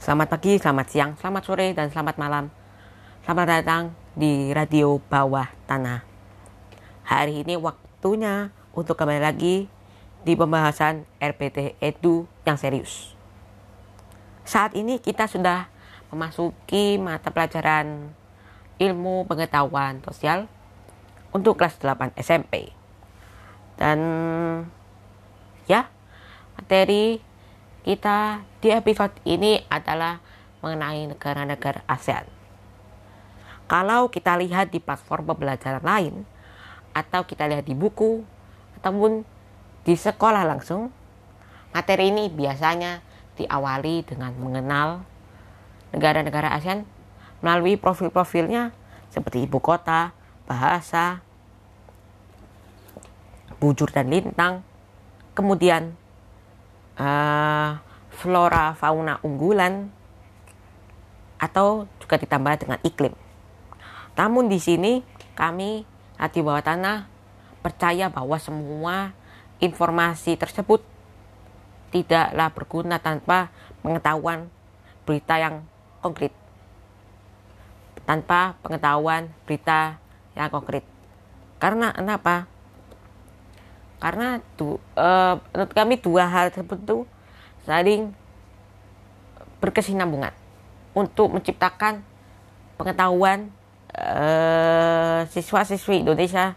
Selamat pagi, selamat siang, selamat sore, dan selamat malam. Selamat datang di Radio Bawah Tanah. Hari ini waktunya untuk kembali lagi di pembahasan RPT Edu yang serius. Saat ini kita sudah memasuki mata pelajaran ilmu pengetahuan sosial untuk kelas 8 SMP. Dan ya, materi kita di episode ini adalah mengenai negara-negara ASEAN. Kalau kita lihat di platform pembelajaran lain, atau kita lihat di buku, ataupun di sekolah langsung, materi ini biasanya diawali dengan mengenal negara-negara ASEAN melalui profil-profilnya seperti ibu kota, bahasa, bujur dan lintang, kemudian uh, flora fauna unggulan atau juga ditambah dengan iklim. Namun di sini kami hati bawah tanah percaya bahwa semua informasi tersebut tidaklah berguna tanpa pengetahuan berita yang konkret. Tanpa pengetahuan berita yang konkret. Karena kenapa? karena tu, uh, menurut kami dua hal tersebut itu saling berkesinambungan untuk menciptakan pengetahuan uh, siswa-siswi Indonesia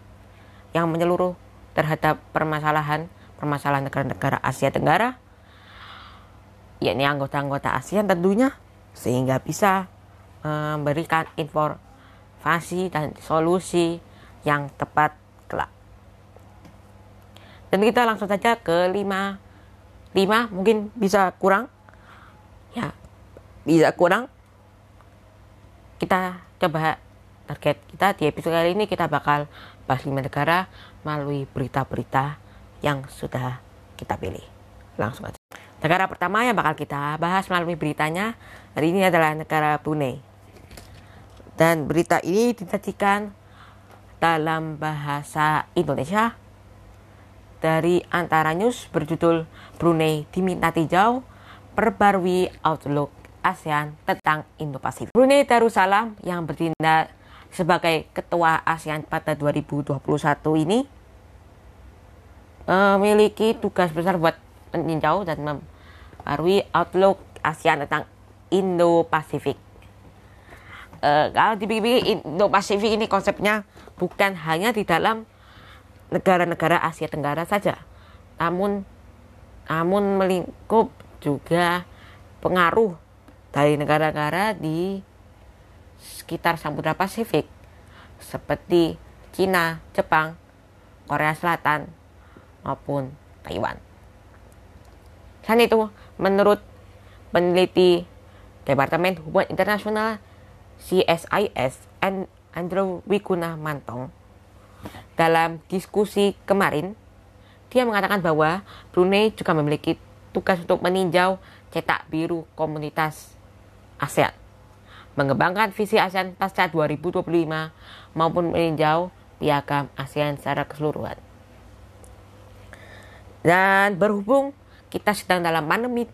yang menyeluruh terhadap permasalahan permasalahan negara-negara Asia Tenggara yakni anggota-anggota ASEAN tentunya sehingga bisa memberikan informasi dan solusi yang tepat kelak. Dan kita langsung saja ke 5 5 mungkin bisa kurang. Ya, bisa kurang. Kita coba target kita di episode kali ini kita bakal bahas 5 negara melalui berita-berita yang sudah kita pilih. Langsung aja. Negara pertama yang bakal kita bahas melalui beritanya hari ini adalah negara Brunei. Dan berita ini disajikan dalam bahasa Indonesia dari Antara News berjudul Brunei diminta tinjau perbarui outlook ASEAN tentang Indo-Pasifik. Brunei Darussalam yang bertindak sebagai ketua ASEAN pada 2021 ini memiliki tugas besar buat meninjau dan memperbarui outlook ASEAN tentang Indo-Pasifik. Uh, kalau dipikir Indo-Pasifik ini konsepnya bukan hanya di dalam negara-negara Asia Tenggara saja, namun namun melingkup juga pengaruh dari negara-negara di sekitar Samudra Pasifik seperti Cina, Jepang, Korea Selatan maupun Taiwan. Selain itu, menurut peneliti Departemen Hubungan Internasional CSIS Andrew Wikuna Mantong dalam diskusi kemarin, dia mengatakan bahwa Brunei juga memiliki tugas untuk meninjau cetak biru komunitas ASEAN, mengembangkan visi ASEAN pasca 2025 maupun meninjau piagam ASEAN secara keseluruhan. Dan berhubung kita sedang dalam pandemi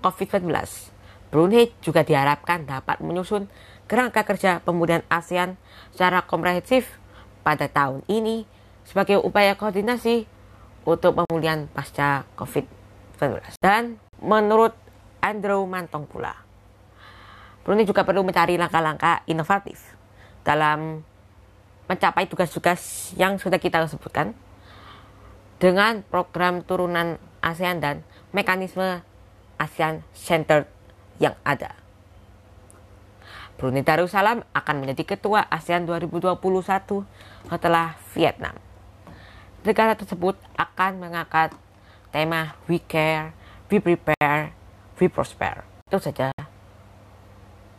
COVID-19, Brunei juga diharapkan dapat menyusun kerangka kerja pemulihan ASEAN secara komprehensif pada tahun ini sebagai upaya koordinasi untuk pemulihan pasca COVID-19. Dan menurut Andrew Mantong pula, Brunei juga perlu mencari langkah-langkah inovatif dalam mencapai tugas-tugas yang sudah kita sebutkan dengan program turunan ASEAN dan mekanisme ASEAN Center yang ada. Brunei Darussalam akan menjadi ketua ASEAN 2021 setelah Vietnam. Negara tersebut akan mengangkat tema We Care, We Prepare, We Prosper. Itu saja.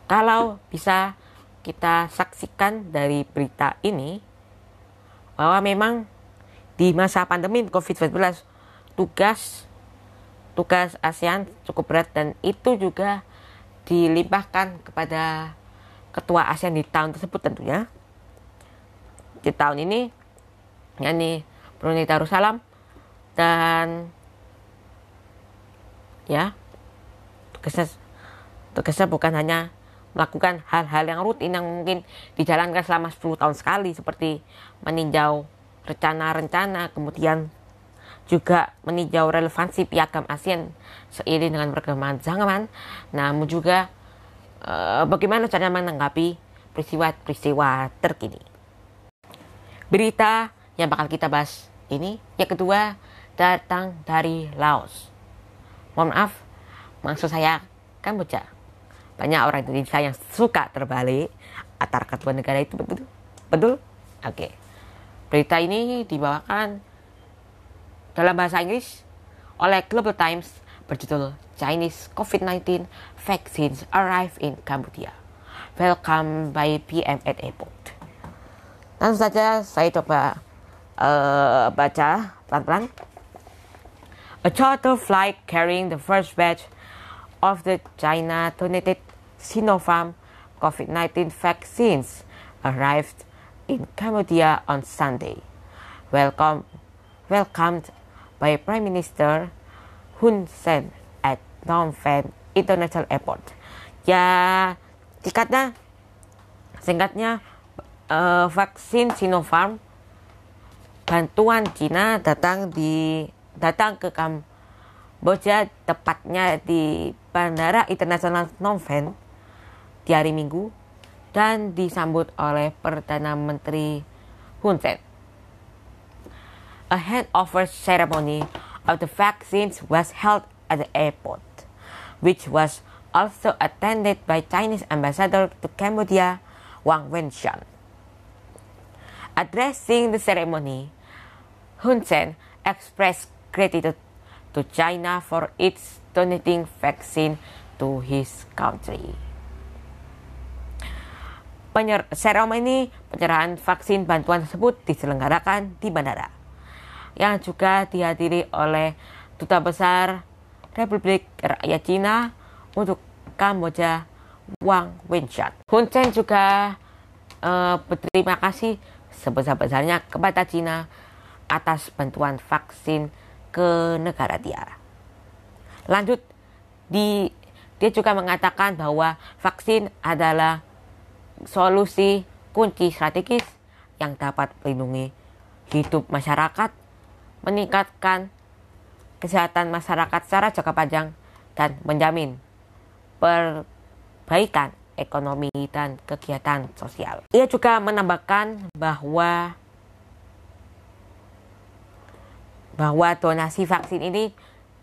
Kalau bisa kita saksikan dari berita ini bahwa memang di masa pandemi COVID-19 tugas tugas ASEAN cukup berat dan itu juga dilimpahkan kepada ketua ASEAN di tahun tersebut tentunya. Di tahun ini, yakni Brunei Darussalam dan ya tugasnya Tugasnya bukan hanya melakukan hal-hal yang rutin yang mungkin dijalankan selama 10 tahun sekali seperti meninjau rencana-rencana, kemudian juga meninjau relevansi piagam ASEAN seiring dengan perkembangan zaman, namun juga e, bagaimana cara menanggapi peristiwa-peristiwa terkini. Berita yang bakal kita bahas ini yang kedua datang dari Laos. Mohon maaf, maksud saya Kamboja banyak orang Indonesia yang suka terbalik antar kedua negara itu betul betul oke okay. berita ini dibawakan dalam bahasa Inggris oleh Global Times berjudul Chinese COVID-19 vaccines arrive in Cambodia. Welcome by PM at airport. Langsung saja saya coba uh, baca pelan-pelan. A charter flight carrying the first batch of the China donated Sinopharm COVID-19 vaccines arrived in Cambodia on Sunday, welcome, welcomed by Prime Minister Hun Sen at Phnom Penh International Airport. Ya, singkatnya, singkatnya uh, vaksin Sinopharm bantuan Cina datang di datang ke Kamboja tepatnya di Bandara Internasional Phnom Penh di hari Minggu dan disambut oleh Perdana Menteri Hun Sen. A handover ceremony of the vaccines was held at the airport, which was also attended by Chinese Ambassador to Cambodia, Wang Wenshan. Addressing the ceremony, Hun Sen expressed gratitude to China for its donating vaccine to his country penyer seremoni penyerahan vaksin bantuan tersebut diselenggarakan di bandara yang juga dihadiri oleh Duta Besar Republik Rakyat Cina untuk Kamboja Wang Wenshan. Hun Sen juga uh, berterima kasih sebesar-besarnya kepada Cina atas bantuan vaksin ke negara dia. Lanjut, di, dia juga mengatakan bahwa vaksin adalah solusi kunci strategis yang dapat melindungi hidup masyarakat, meningkatkan kesehatan masyarakat secara jangka panjang, dan menjamin perbaikan ekonomi dan kegiatan sosial. Ia juga menambahkan bahwa bahwa donasi vaksin ini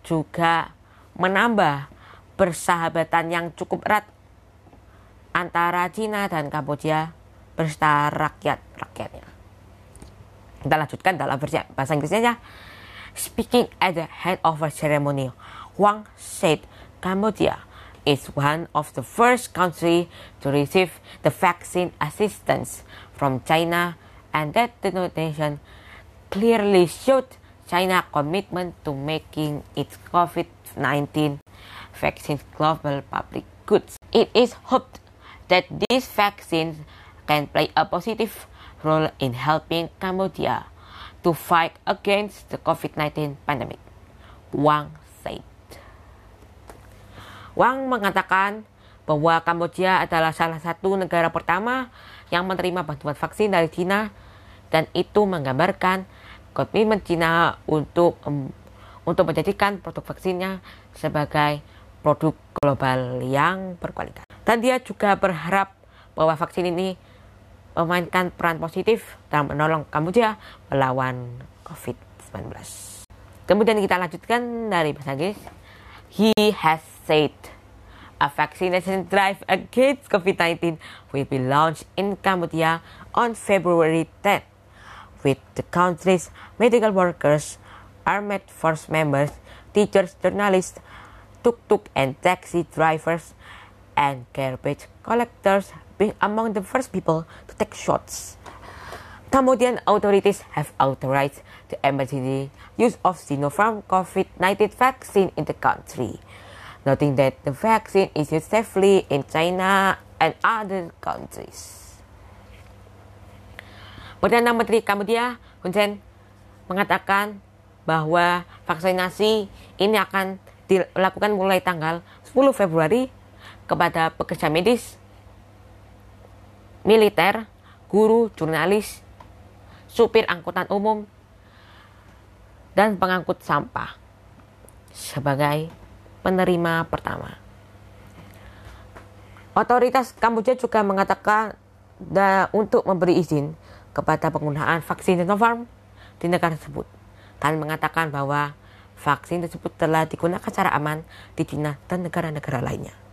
juga menambah persahabatan yang cukup erat antara Cina dan Kamboja berserta rakyat-rakyatnya. Kita lanjutkan dalam versi bahasa Inggrisnya. Speaking at the handover ceremony, Wang said Cambodia is one of the first country to receive the vaccine assistance from China and that the donation clearly showed China's commitment to making its COVID-19 vaccines global public goods. It is hoped that these vaccines can play a positive role in helping Cambodia to fight against the COVID-19 pandemic. Wang said. Wang mengatakan bahwa Kamboja adalah salah satu negara pertama yang menerima bantuan vaksin dari China dan itu menggambarkan komitmen China untuk um, untuk menjadikan produk vaksinnya sebagai produk global yang berkualitas. Dan dia juga berharap bahwa vaksin ini memainkan peran positif dalam menolong Kamboja melawan COVID-19. Kemudian kita lanjutkan dari bahasa Inggris. He has said a vaccination drive against COVID-19 will be launched in Cambodia on February 10 with the country's medical workers, armed force members, teachers, journalists, tuk-tuk and taxi drivers and garbage collectors being among the first people to take shots. Cambodian authorities have authorized the emergency use of Sinopharm COVID-19 vaccine in the country, noting that the vaccine is used safely in China and other countries. Perdana Menteri Kambodia Hun Sen mengatakan bahwa vaksinasi ini akan dilakukan mulai tanggal 10 Februari kepada pekerja medis, militer, guru, jurnalis, supir angkutan umum, dan pengangkut sampah sebagai penerima pertama. Otoritas Kamboja juga mengatakan da, untuk memberi izin kepada penggunaan vaksin Sinopharm di negara tersebut dan mengatakan bahwa vaksin tersebut telah digunakan secara aman di China dan negara-negara lainnya.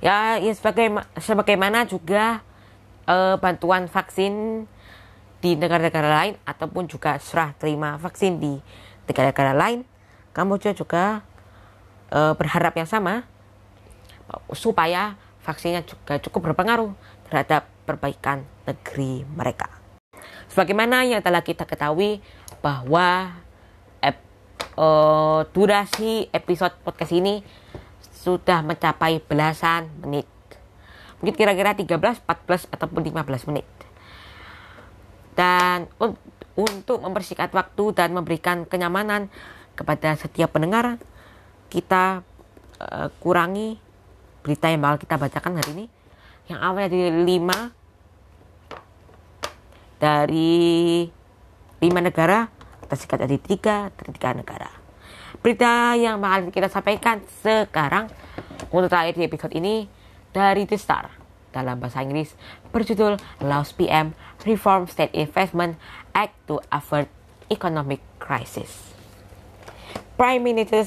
Ya, ya sebagai, sebagaimana juga eh, bantuan vaksin di negara-negara lain ataupun juga serah terima vaksin di negara-negara lain, Kamboja juga eh, berharap yang sama supaya vaksinnya juga cukup berpengaruh terhadap perbaikan negeri mereka. Sebagaimana yang telah kita ketahui bahwa ep, uh, durasi episode podcast ini sudah mencapai belasan menit. Mungkin kira-kira 13, 14, ataupun 15 menit. Dan un untuk mempersingkat waktu dan memberikan kenyamanan kepada setiap pendengar, kita uh, kurangi berita yang bakal kita bacakan hari ini yang awalnya dari lima dari lima negara tersingkat jadi tiga dari tiga negara berita yang bakal kita sampaikan sekarang untuk terakhir di episode ini dari The Star dalam bahasa Inggris berjudul Laos PM Reform State Investment Act to Avert Economic Crisis. Prime Minister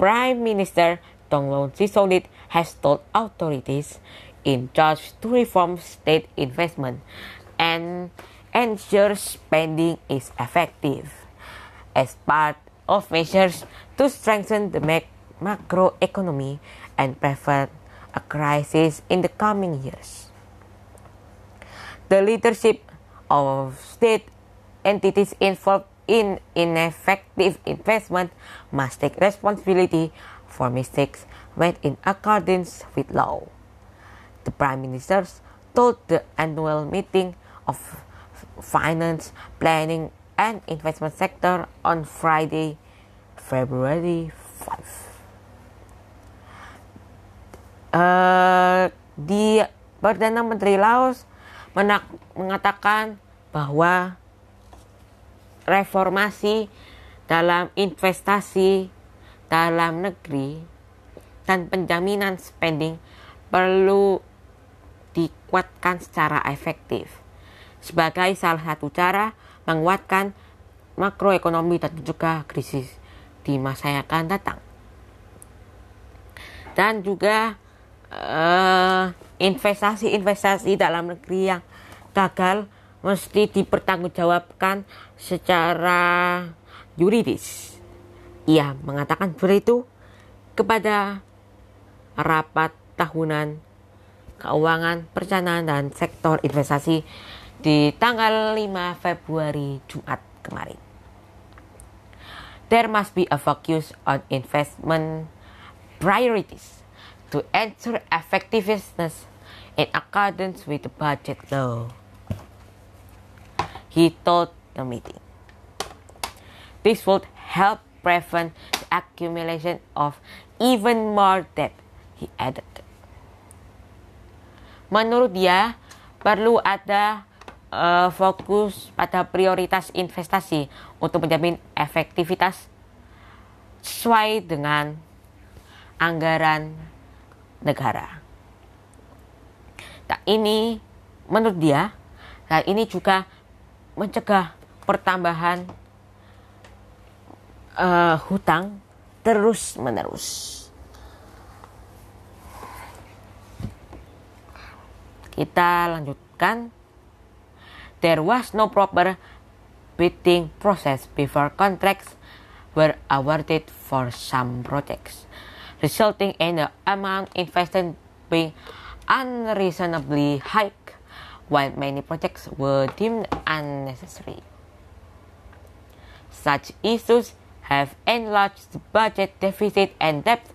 Prime Minister Tonglong Sisolit has told authorities in charge to reform state investment and ensure spending is effective as part of measures to strengthen the macroeconomy and prevent a crisis in the coming years. The leadership of state entities involved in ineffective investment must take responsibility for mistakes made in accordance with law. The Prime Minister told the annual meeting of Finance, Planning, and Investment Sector on Friday, February 5. Uh, di Perdana Menteri Laos menak mengatakan bahwa reformasi dalam investasi dalam negeri dan penjaminan spending perlu dikuatkan secara efektif sebagai salah satu cara menguatkan makroekonomi dan juga krisis di masa yang akan datang. Dan juga uh, investasi-investasi dalam negeri yang gagal mesti dipertanggungjawabkan secara yuridis. Ia mengatakan seperti itu kepada rapat tahunan keuangan perencanaan dan sektor investasi di tanggal 5 Februari Jumat kemarin. There must be a focus on investment priorities to ensure effectiveness in accordance with the budget law. He told the meeting. This would help prevent the accumulation of even more debt, he added. Menurut dia, perlu ada uh, fokus pada prioritas investasi untuk menjamin efektivitas sesuai dengan anggaran negara. Nah, ini menurut dia, nah ini juga mencegah pertambahan uh, hutang terus menerus. Kita lanjutkan. There was no proper bidding process before contracts were awarded for some projects, resulting in the amount invested being unreasonably high, while many projects were deemed unnecessary. Such issues have enlarged the budget deficit and debt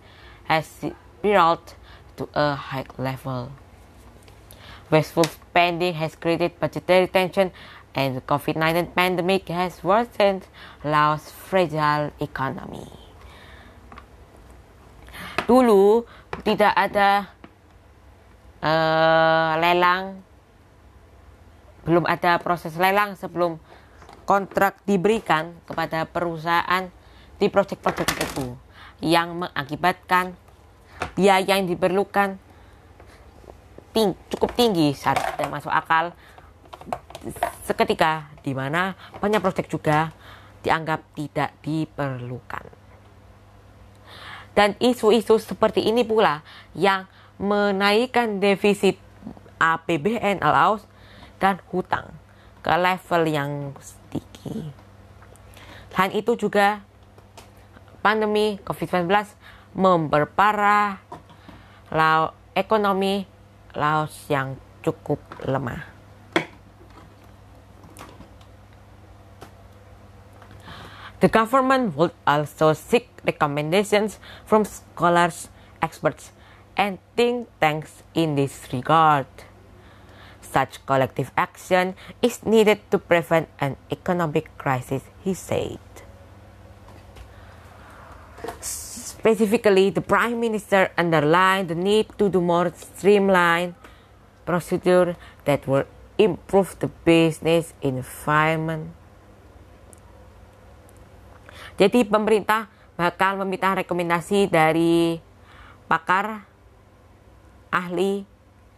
has spiraled to a high level. Wasteful spending has created budgetary tension and the COVID-19 pandemic has worsened Laos' fragile economy. dulu tidak ada uh, lelang belum ada proses lelang sebelum kontrak diberikan kepada perusahaan di proyek-proyek itu yang mengakibatkan biaya yang diperlukan ting cukup tinggi saat tidak masuk akal seketika di mana banyak proyek juga dianggap tidak diperlukan. Dan isu-isu seperti ini pula yang menaikkan defisit APBN Laos dan hutang ke level yang tinggi. Selain itu juga pandemi COVID-19 memperparah ekonomi Laos yang cukup lemah. The government would also seek recommendations from scholars, experts, and think tanks in this regard. Such collective action is needed to prevent an economic crisis, he said. Specifically, the Prime Minister underlined the need to do more streamlined procedure that will improve the business environment Jadi pemerintah bakal meminta rekomendasi dari pakar, ahli,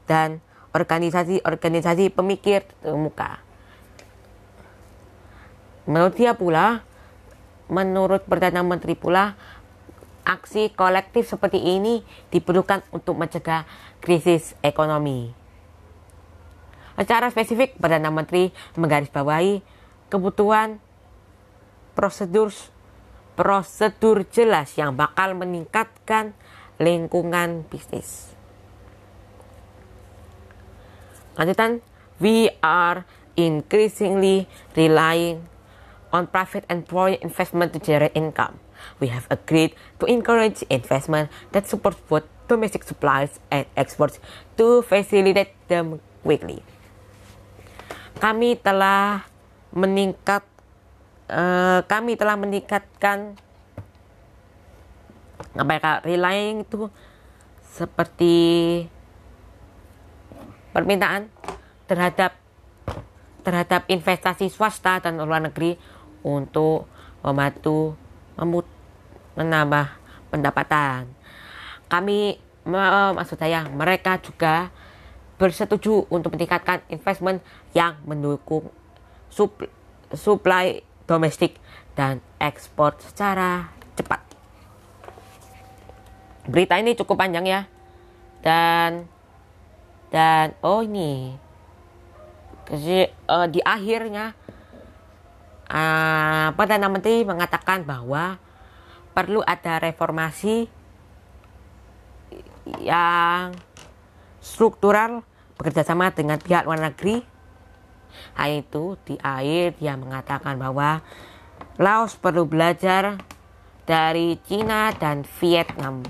dan organisasi-organisasi pemikir termuka. Menurut dia pula, menurut Perdana Menteri pula, aksi kolektif seperti ini diperlukan untuk mencegah krisis ekonomi. Secara spesifik, Perdana Menteri menggarisbawahi kebutuhan prosedur prosedur jelas yang bakal meningkatkan lingkungan bisnis. Lanjutan, we are increasingly relying on private and foreign investment to generate income. We have agreed to encourage investment that supports both domestic supplies and exports to facilitate them quickly. Kami telah meningkat uh, kami telah meningkatkan apa ya relying itu seperti permintaan terhadap terhadap investasi swasta dan luar negeri untuk membantu memut, menambah pendapatan. Kami maksud saya mereka juga bersetuju untuk meningkatkan investment yang mendukung supply domestik dan ekspor secara cepat. Berita ini cukup panjang ya. Dan dan oh ini uh, di akhirnya uh, Perdana Menteri mengatakan bahwa perlu ada reformasi yang struktural bekerjasama dengan pihak luar negeri Hal itu di akhir dia mengatakan bahwa Laos perlu belajar dari Cina dan Vietnam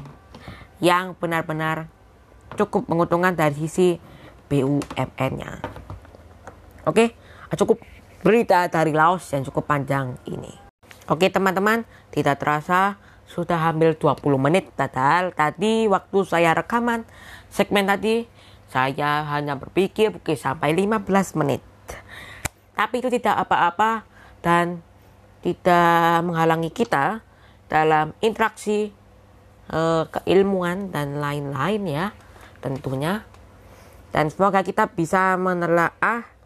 yang benar-benar cukup menguntungkan dari sisi BUMN-nya. Oke, cukup berita dari Laos yang cukup panjang ini. Oke teman-teman, tidak terasa sudah hampir 20 menit. Padahal tadi waktu saya rekaman segmen tadi saya hanya berpikir mungkin sampai 15 menit. Tapi itu tidak apa-apa dan tidak menghalangi kita dalam interaksi uh, keilmuan dan lain-lain ya tentunya. Dan semoga kita bisa menelaah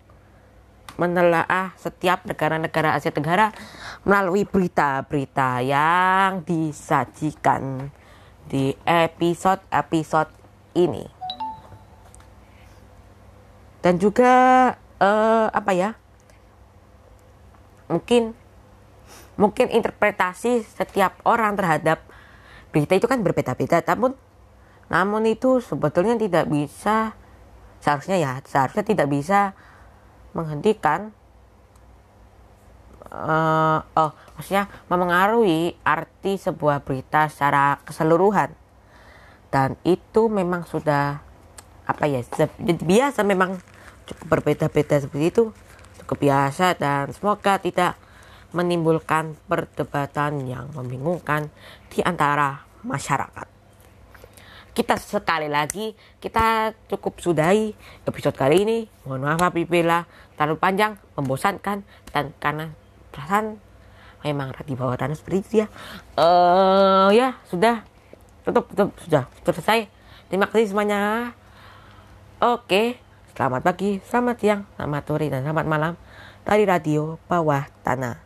menelaah setiap negara-negara Asia Tenggara melalui berita-berita yang disajikan di episode-episode ini. Dan juga uh, apa ya mungkin mungkin interpretasi setiap orang terhadap berita itu kan berbeda-beda namun namun itu sebetulnya tidak bisa seharusnya ya seharusnya tidak bisa menghentikan uh, oh maksudnya memengaruhi arti sebuah berita secara keseluruhan dan itu memang sudah apa ya biasa memang cukup berbeda-beda seperti itu kebiasa dan semoga tidak menimbulkan perdebatan yang membingungkan di antara masyarakat. Kita sekali lagi kita cukup sudahi episode kali ini. Mohon maaf apabila terlalu panjang, membosankan dan karena perasaan memang di bawah tanah seperti itu ya. Uh, ya sudah tutup tutup sudah selesai. Terima kasih semuanya. Oke, selamat pagi, selamat siang, selamat sore dan selamat malam dari radio bawah tanah.